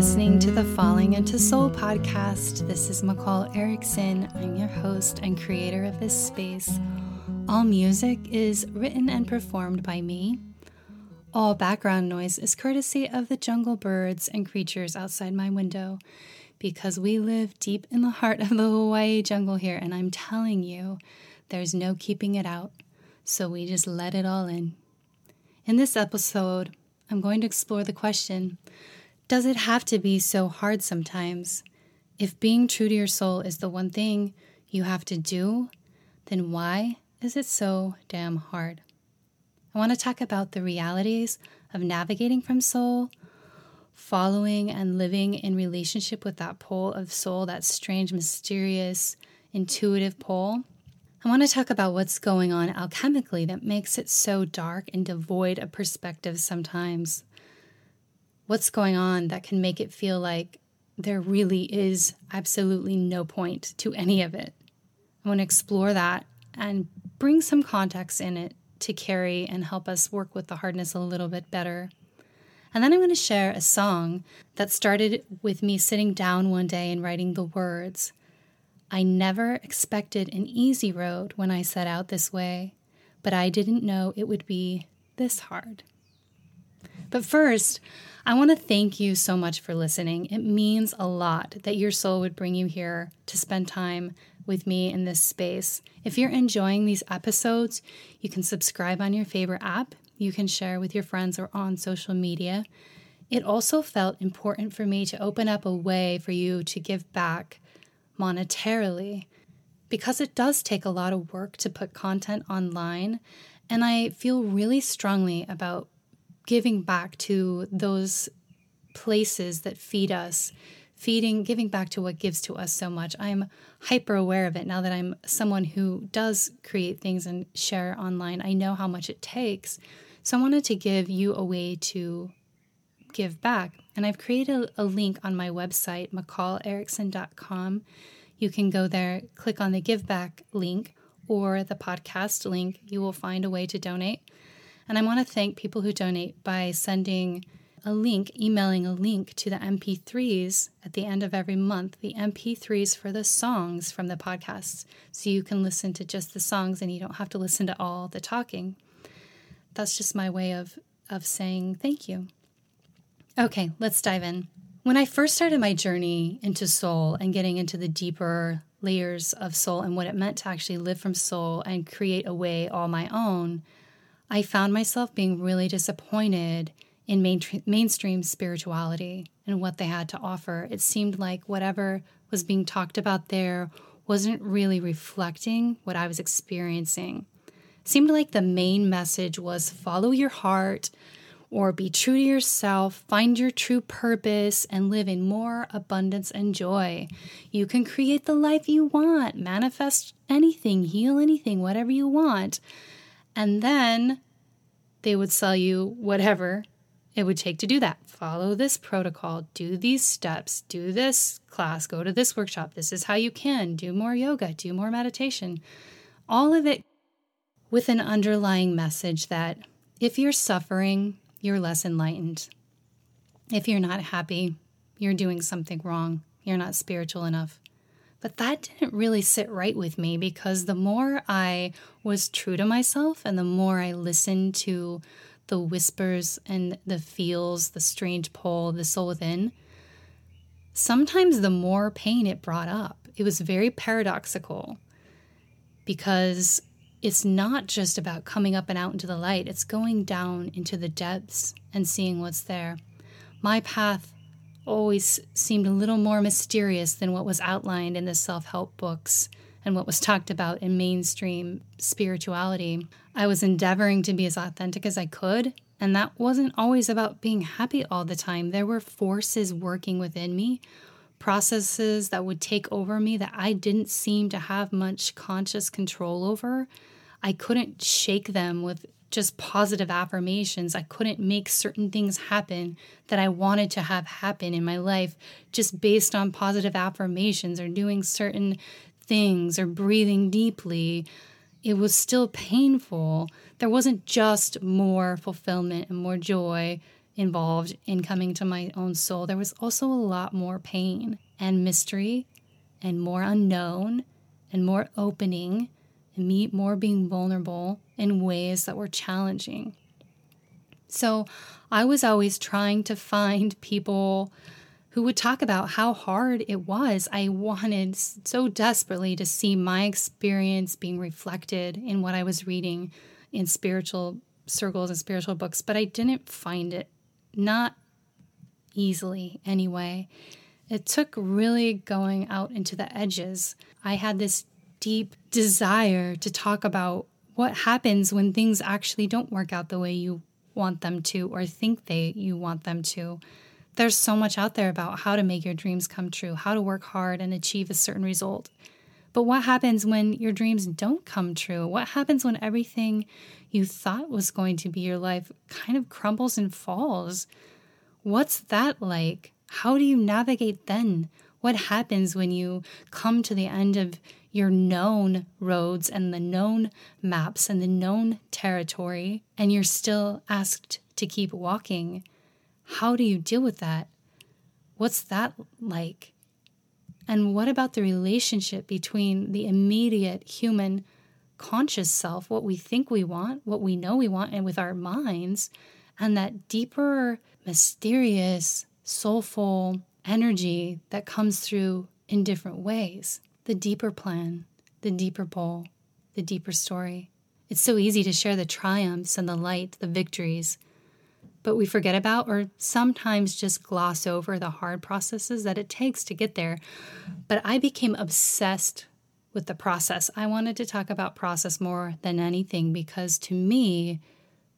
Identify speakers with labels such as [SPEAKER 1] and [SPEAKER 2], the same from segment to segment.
[SPEAKER 1] listening to the Falling into Soul podcast. This is McCall Erickson. I'm your host and creator of this space. All music is written and performed by me. All background noise is courtesy of the jungle birds and creatures outside my window because we live deep in the heart of the Hawaii jungle here, and I'm telling you, there's no keeping it out. So we just let it all in. In this episode, I'm going to explore the question Does it have to be so hard sometimes? If being true to your soul is the one thing you have to do, then why is it so damn hard? I want to talk about the realities of navigating from soul, following and living in relationship with that pole of soul, that strange, mysterious, intuitive pole I want to talk about what's going on alchemically that makes it so dark and devoid of perspective sometimes. What's going on that can make it feel like there really is absolutely no point to any of it. I want to explore that and bring some context in it to carry and help us work with the hardness a little bit better. And then I'm going to share a song that started with me sitting down one day and writing the words. I never expected an easy road when I set out this way, but I didn't know it would be this hard. But first, I want to thank you so much for listening. It means a lot that your soul would bring you here to spend time with me in this space. If you're enjoying these episodes, you can subscribe on your favorite app, you can share with your friends or on social media. It also felt important for me to open up a way for you to give back monetarily because it does take a lot of work to put content online. And I feel really strongly about giving back to those places that feed us, feeding, giving back to what gives to us so much. I'm hyper aware of it now that I'm someone who does create things and share online. I know how much it takes. So I wanted to give you a way to give back. And I've created a, link on my website, mccallerickson.com. You can go there, click on the give back link or the podcast link. You will find a way to donate. And I want to thank people who donate by sending a link, emailing a link to the MP3s at the end of every month, the MP3s for the songs from the podcasts. So you can listen to just the songs and you don't have to listen to all the talking. That's just my way of, of saying thank you. Okay, let's dive in. When I first started my journey into soul and getting into the deeper layers of soul and what it meant to actually live from soul and create a way all my own, I found myself being really disappointed in main, mainstream spirituality and what they had to offer. It seemed like whatever was being talked about there wasn't really reflecting what I was experiencing. It seemed like the main message was follow your heart, or be true to yourself, find your true purpose, and live in more abundance and joy. You can create the life you want, manifest anything, heal anything, whatever you want. And then they would sell you whatever it would take to do that. Follow this protocol, do these steps, do this class, go to this workshop. This is how you can do more yoga, do more meditation. All of it with an underlying message that if you're suffering, you're less enlightened. If you're not happy, you're doing something wrong. You're not spiritual enough. But that didn't really sit right with me because the more I was true to myself and the more I listened to the whispers and the feels, the strange pull, the soul within, sometimes the more pain it brought up. It was very paradoxical because it's not just about coming up and out into the light, it's going down into the depths and seeing what's there. My path always seemed a little more mysterious than what was outlined in the self help books and what was talked about in mainstream spirituality. I was endeavoring to be as authentic as I could, and that wasn't always about being happy all the time. There were forces working within me, processes that would take over me that I didn't seem to have much conscious control over I couldn't shake them with just positive affirmations. I couldn't make certain things happen that I wanted to have happen in my life just based on positive affirmations or doing certain things or breathing deeply. It was still painful. There wasn't just more fulfillment and more joy involved in coming to my own soul, there was also a lot more pain and mystery and more unknown and more opening and me more being vulnerable in ways that were challenging. So I was always trying to find people who would talk about how hard it was. I wanted so desperately to see my experience being reflected in what I was reading in spiritual circles and spiritual books, but I didn't find it. Not easily, anyway. It took really going out into the edges. I had this deep desire to talk about what happens when things actually don't work out the way you want them to or think they you want them to. There's so much out there about how to make your dreams come true, how to work hard and achieve a certain result. But what happens when your dreams don't come true? What happens when everything you thought was going to be your life kind of crumbles and falls? What's that like? How do you navigate then? What happens when you come to the end of your known roads and the known maps and the known territory, and you're still asked to keep walking? How do you deal with that? What's that like? And what about the relationship between the immediate human conscious self, what we think we want, what we know we want, and with our minds, and that deeper, mysterious, soulful energy that comes through in different ways? The deeper plan, the deeper pull, the deeper story. It's so easy to share the triumphs and the light, the victories but we forget about or sometimes just gloss over the hard processes that it takes to get there. But I became obsessed with the process. I wanted to talk about process more than anything because to me,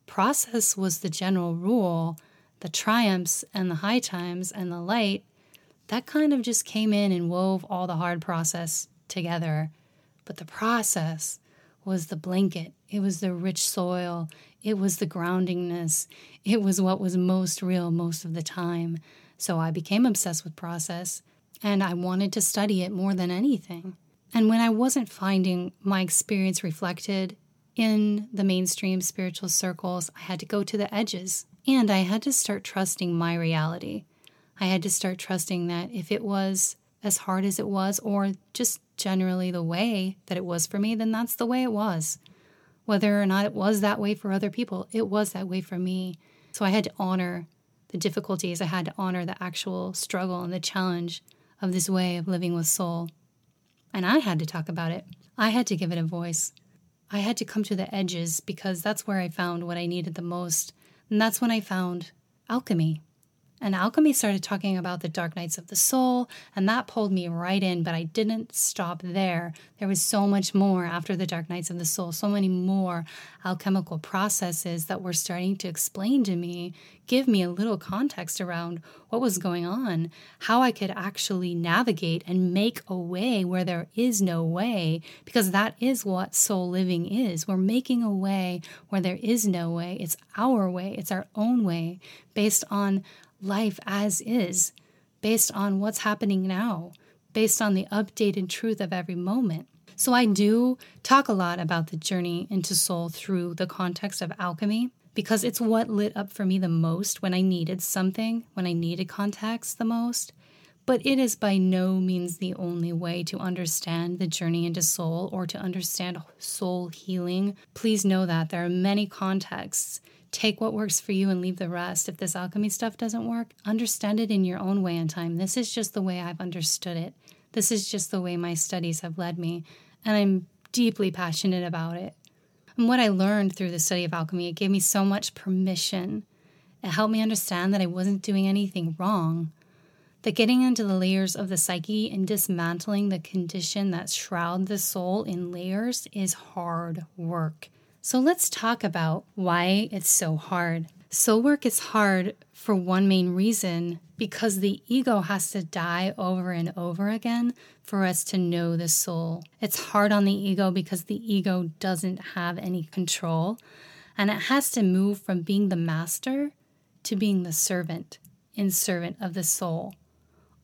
[SPEAKER 1] process was the general rule. The triumphs and the high times and the light, that kind of just came in and wove all the hard process together. But the process was the blanket, it was the rich soil, it was the groundingness. It was what was most real most of the time. So I became obsessed with process and I wanted to study it more than anything. And when I wasn't finding my experience reflected in the mainstream spiritual circles, I had to go to the edges and I had to start trusting my reality. I had to start trusting that if it was as hard as it was, or just generally the way that it was for me, then that's the way it was. Whether or not it was that way for other people, it was that way for me. So I had to honor the difficulties. I had to honor the actual struggle and the challenge of this way of living with soul. And I had to talk about it. I had to give it a voice. I had to come to the edges because that's where I found what I needed the most. And that's when I found alchemy. And alchemy started talking about the dark nights of the soul, and that pulled me right in, but I didn't stop there. There was so much more after the dark nights of the soul, so many more alchemical processes that were starting to explain to me, give me a little context around what was going on, how I could actually navigate and make a way where there is no way, because that is what soul living is. We're making a way where there is no way. It's our way, it's our own way based on life as is, based on what's happening now, based on the updated truth of every moment. So I do talk a lot about the journey into soul through the context of alchemy because it's what lit up for me the most when I needed something, when I needed context the most. But it is by no means the only way to understand the journey into soul or to understand soul healing. Please know that there are many contexts take what works for you and leave the rest. If this alchemy stuff doesn't work, understand it in your own way and time. This is just the way I've understood it. This is just the way my studies have led me, and I'm deeply passionate about it. And what I learned through the study of alchemy, it gave me so much permission. It helped me understand that I wasn't doing anything wrong. That getting into the layers of the psyche and dismantling the condition that shrouds the soul in layers is hard work. So let's talk about why it's so hard. Soul work is hard for one main reason because the ego has to die over and over again for us to know the soul. It's hard on the ego because the ego doesn't have any control and it has to move from being the master to being the servant in servant of the soul.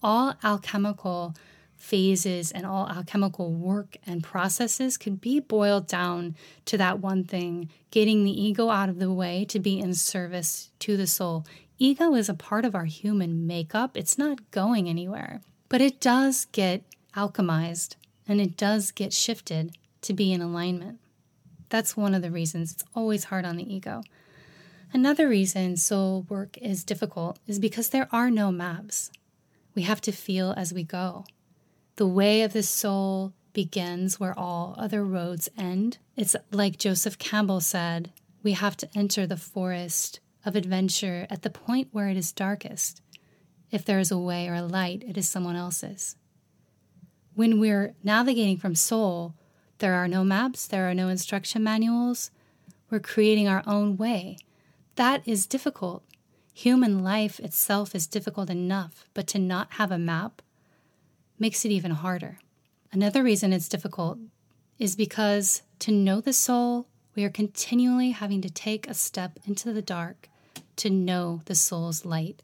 [SPEAKER 1] All alchemical phases and all alchemical work and processes could be boiled down to that one thing getting the ego out of the way to be in service to the soul. Ego is a part of our human makeup, it's not going anywhere, but it does get alchemized and it does get shifted to be in alignment. That's one of the reasons it's always hard on the ego. Another reason soul work is difficult is because there are no maps. We have to feel as we go. The way of the soul begins where all other roads end. It's like Joseph Campbell said we have to enter the forest of adventure at the point where it is darkest. If there is a way or a light, it is someone else's. When we're navigating from soul, there are no maps, there are no instruction manuals. We're creating our own way. That is difficult. Human life itself is difficult enough, but to not have a map makes it even harder. Another reason it's difficult is because to know the soul, we are continually having to take a step into the dark to know the soul's light.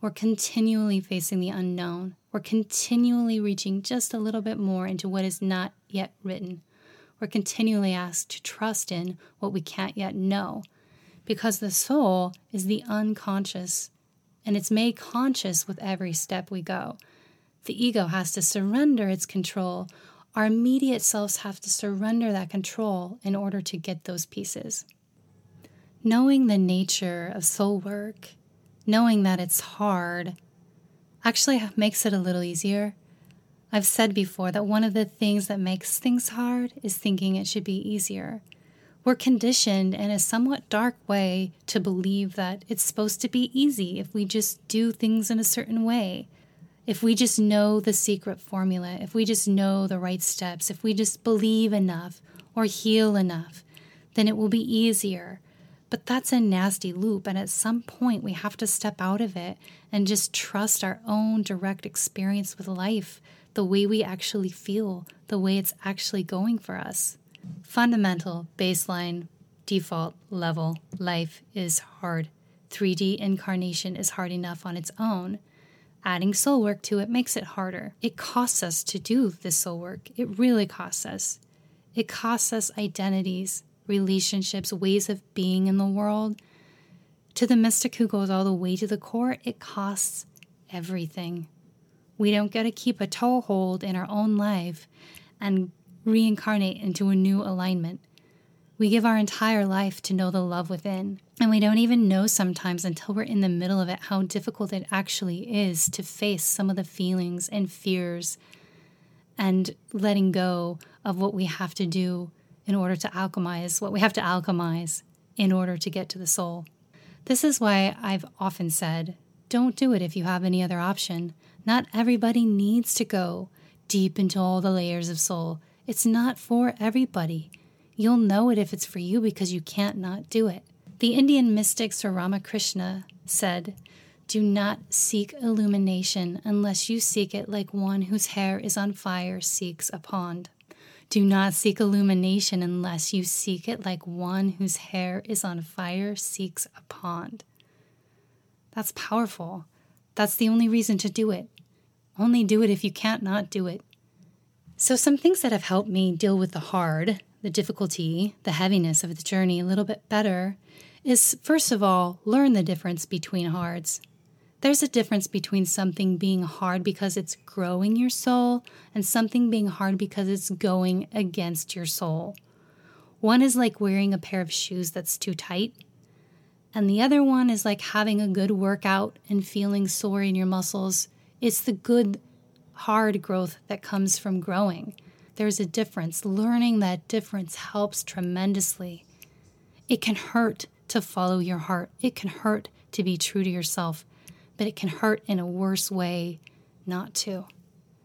[SPEAKER 1] We're continually facing the unknown. We're continually reaching just a little bit more into what is not yet written. We're continually asked to trust in what we can't yet know because the soul is the unconscious and it's made conscious with every step we go. The ego has to surrender its control. Our immediate selves have to surrender that control in order to get those pieces. Knowing the nature of soul work, knowing that it's hard, actually makes it a little easier. I've said before that one of the things that makes things hard is thinking it should be easier. We're conditioned in a somewhat dark way to believe that it's supposed to be easy if we just do things in a certain way. If we just know the secret formula, if we just know the right steps, if we just believe enough or heal enough, then it will be easier. But that's a nasty loop, and at some point we have to step out of it and just trust our own direct experience with life, the way we actually feel, the way it's actually going for us. Fundamental, baseline, default level life is hard. 3D incarnation is hard enough on its own. Adding soul work to it makes it harder. It costs us to do this soul work. It really costs us. It costs us identities, relationships, ways of being in the world. To the mystic who goes all the way to the core, it costs everything. We don't get to keep a toehold in our own life and reincarnate into a new alignment. We give our entire life to know the love within. And we don't even know sometimes until we're in the middle of it how difficult it actually is to face some of the feelings and fears and letting go of what we have to do in order to alchemize, what we have to alchemize in order to get to the soul. This is why I've often said don't do it if you have any other option. Not everybody needs to go deep into all the layers of soul. It's not for everybody. You'll know it if it's for you because you can't not do it. The Indian mystic Sri Ramakrishna said, Do not seek illumination unless you seek it like one whose hair is on fire seeks a pond. Do not seek illumination unless you seek it like one whose hair is on fire seeks a pond. That's powerful. That's the only reason to do it. Only do it if you can't not do it. So, some things that have helped me deal with the hard, the difficulty, the heaviness of the journey a little bit better is first of all, learn the difference between hards. There's a difference between something being hard because it's growing your soul and something being hard because it's going against your soul. One is like wearing a pair of shoes that's too tight, and the other one is like having a good workout and feeling sore in your muscles. It's the good, hard growth that comes from growing. There's a difference. Learning that difference helps tremendously. It can hurt to follow your heart, it can hurt to be true to yourself but it can hurt in a worse way not to.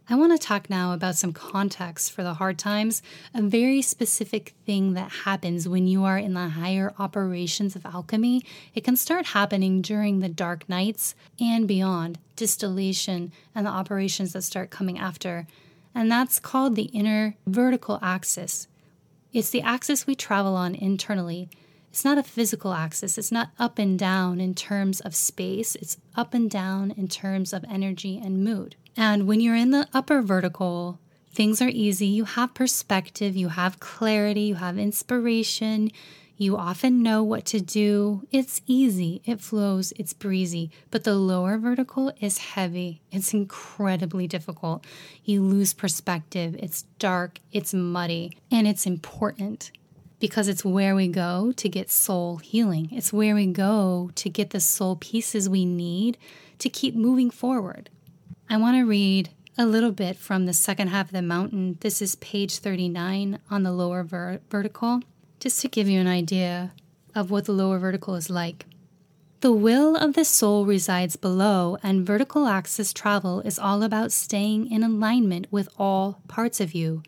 [SPEAKER 1] I want to talk now about some context for the hard times, a very specific thing that happens when you are in the higher operations of alchemy. It can start happening during the dark nights and beyond, distillation, and the operations that start coming after. And that's called the inner vertical axis. It's the axis we travel on internally it's not a physical axis. It's not up and down in terms of space. It's up and down in terms of energy and mood. And when you're in the upper vertical, things are easy. You have perspective, you have clarity, you have inspiration, You often know what to do. It's easy, it flows, it's breezy. But the lower vertical is heavy. It's incredibly difficult. You lose perspective. It's dark, it's muddy, and it's important because it's where we go to get soul healing. It's where we go to get the soul pieces we need to keep moving forward. I want to read a little bit from the second half of the mountain. This is page 39 on the lower ver- vertical just to give you an idea of what the lower vertical is like. The will of the soul resides below, and vertical axis travel is all about staying in alignment with all parts of you.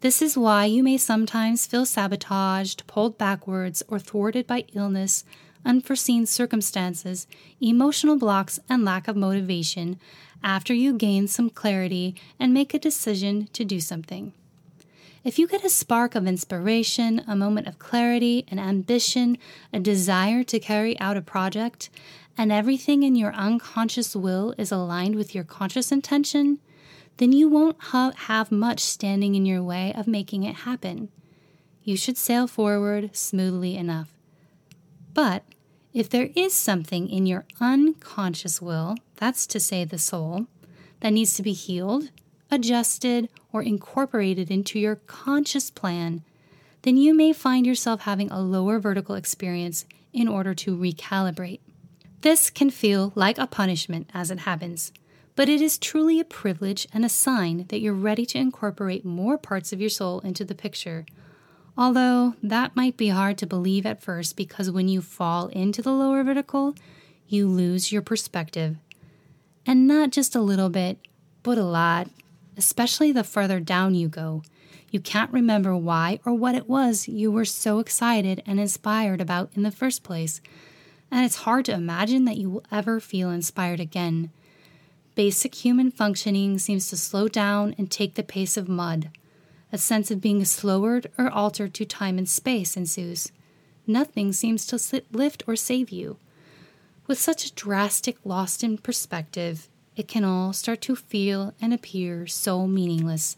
[SPEAKER 1] This is why you may sometimes feel sabotaged, pulled backwards, or thwarted by illness, unforeseen circumstances, emotional blocks, and lack of motivation after you gain some clarity and make a decision to do something. If you get a spark of inspiration, a moment of clarity, an ambition, a desire to carry out a project, and everything in your unconscious will is aligned with your conscious intention, then you won't ha- have much standing in your way of making it happen. You should sail forward smoothly enough. But if there is something in your unconscious will, that's to say the soul, that needs to be healed, adjusted, or incorporated into your conscious plan, then you may find yourself having a lower vertical experience in order to recalibrate. This can feel like a punishment as it happens, but it is truly a privilege and a sign that you're ready to incorporate more parts of your soul into the picture. Although that might be hard to believe at first because when you fall into the lower vertical, you lose your perspective. And not just a little bit, but a lot especially the further down you go. You can't remember why or what it was you were so excited and inspired about in the first place. And it's hard to imagine that you will ever feel inspired again. Basic human functioning seems to slow down and take the pace of mud. A sense of being slowed or altered to time and space ensues. Nothing seems to lift or save you. With such a drastic loss in perspective, it can all start to feel and appear so meaningless,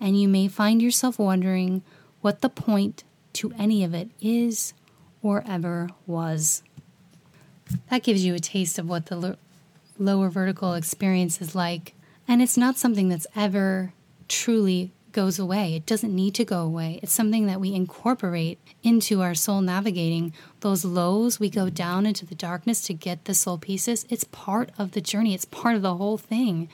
[SPEAKER 1] and you may find yourself wondering what the point to any of it is or ever was. That gives you a taste of what the lo- lower vertical experience is like, and it's not something that's ever truly goes away. It doesn't need to go away. It's something that we incorporate into our soul navigating. Those lows, we go down into the darkness to get the soul pieces. It's part of the journey, it's part of the whole thing.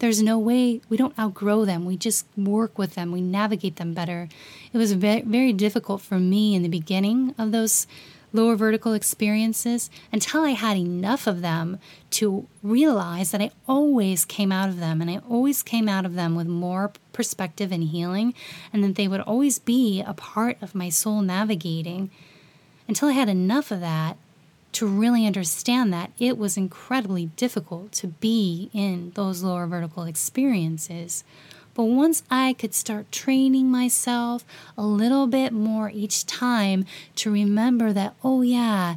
[SPEAKER 1] There's no way we don't outgrow them. We just work with them. We navigate them better. It was very, very difficult for me in the beginning of those lower vertical experiences until I had enough of them to realize that I always came out of them and I always came out of them with more perspective and healing, and that they would always be a part of my soul navigating. Until I had enough of that to really understand that it was incredibly difficult to be in those lower vertical experiences but once I could start training myself a little bit more each time to remember that, oh, yeah,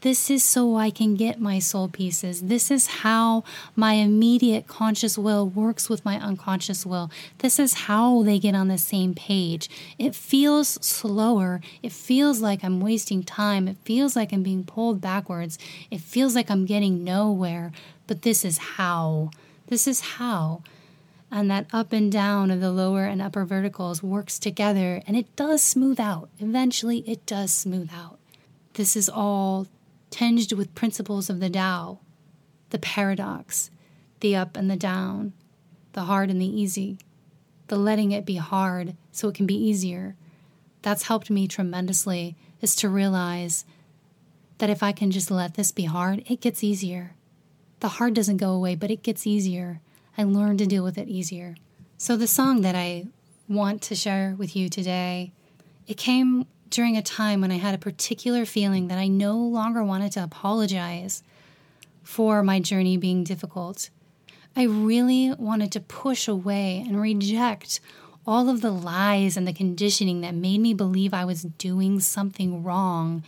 [SPEAKER 1] this is so I can get my soul pieces. This is how my immediate conscious will works with my unconscious will. This is how they get on the same page. It feels slower. It feels like I'm wasting time. It feels like I'm being pulled backwards. It feels like I'm getting nowhere. But this is how. This is how and that up and down of the lower and upper verticals works together and it does smooth out. Eventually, it does smooth out. This is all tinged with principles of the Tao, the paradox, the up and the down, the hard and the easy, the letting it be hard so it can be easier. That's helped me tremendously, is to realize that if I can just let this be hard, it gets easier. The hard doesn't go away, but it gets easier. I learned to deal with it easier. So, the song that I want to share with you today, it came during a time when I had a particular feeling that I no longer wanted to apologize for my journey being difficult. I really wanted to push away and reject all of the lies and the conditioning that made me believe I was doing something wrong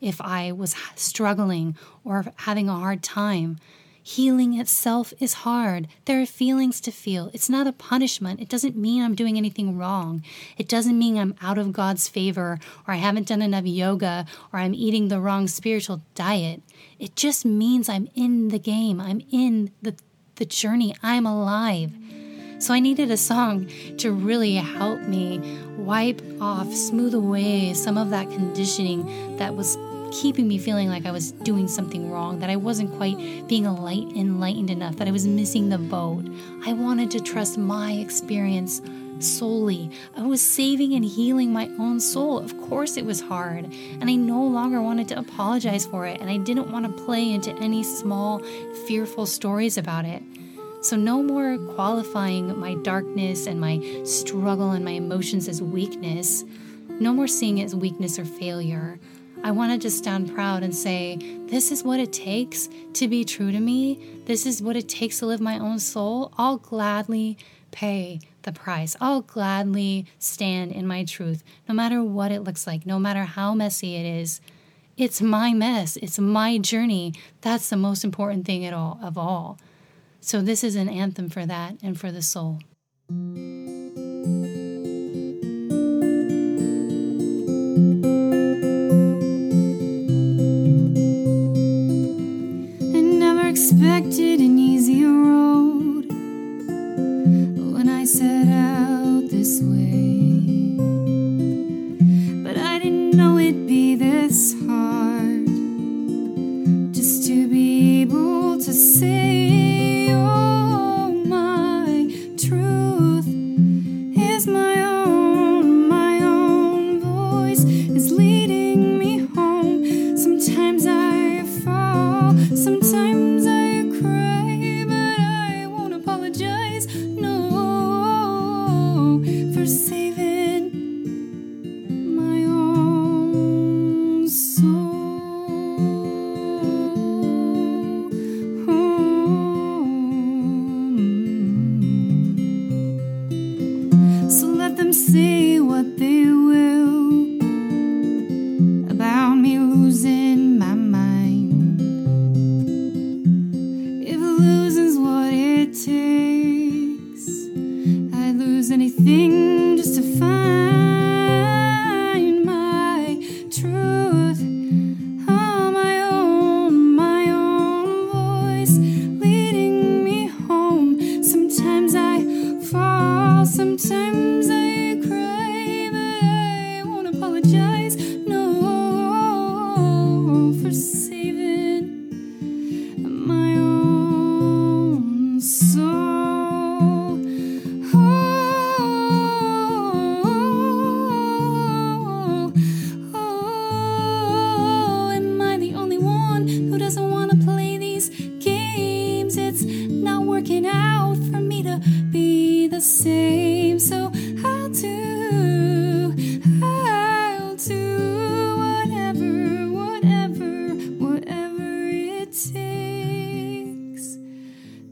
[SPEAKER 1] if I was struggling or having a hard time. Healing itself is hard. There are feelings to feel. It's not a punishment. It doesn't mean I'm doing anything wrong. It doesn't mean I'm out of God's favor or I haven't done enough yoga or I'm eating the wrong spiritual diet. It just means I'm in the game. I'm in the, the journey. I'm alive. So I needed a song to really help me wipe off, smooth away some of that conditioning that was keeping me feeling like I was doing something wrong, that I wasn't quite being light enlightened enough, that I was missing the boat. I wanted to trust my experience solely. I was saving and healing my own soul. Of course, it was hard, and I no longer wanted to apologize for it, and I didn't want to play into any small, fearful stories about it. So, no more qualifying my darkness and my struggle and my emotions as weakness. No more seeing it as weakness or failure. I wanted to stand proud and say, This is what it takes to be true to me. This is what it takes to live my own soul. I'll gladly pay the price. I'll gladly stand in my truth, no matter what it looks like, no matter how messy it is. It's my mess, it's my journey. That's the most important thing at all of all. So this is an anthem for that and for the soul.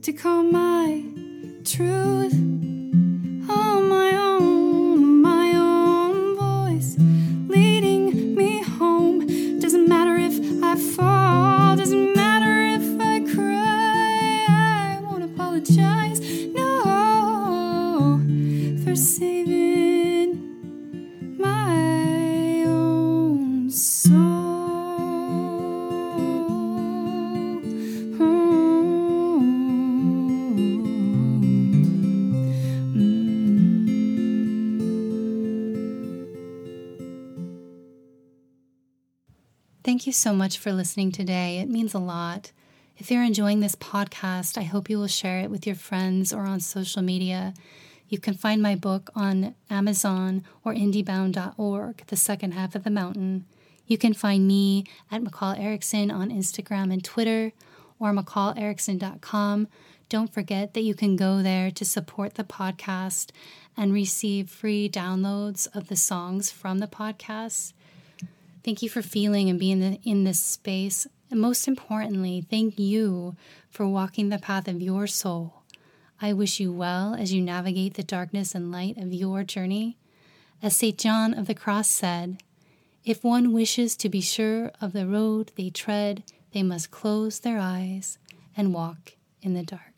[SPEAKER 1] Thank you so much for listening today. It means a lot. If you're enjoying this podcast, I hope you will share it with your friends or on social media. You can find my book on Amazon or indiebound.org, The Second Half of the Mountain. You can find me at McCall Erickson on Instagram and Twitter or McCallErickson.com. Don't forget that you can go there to support the podcast and receive free downloads of the songs from the podcast. Thank you for feeling and being in this space. And most importantly, thank you for walking the path of your soul. I wish you well as you navigate the darkness and light of your journey. As St. John of the Cross said, if one wishes to be sure of the road they tread, they must close their eyes and walk in the dark.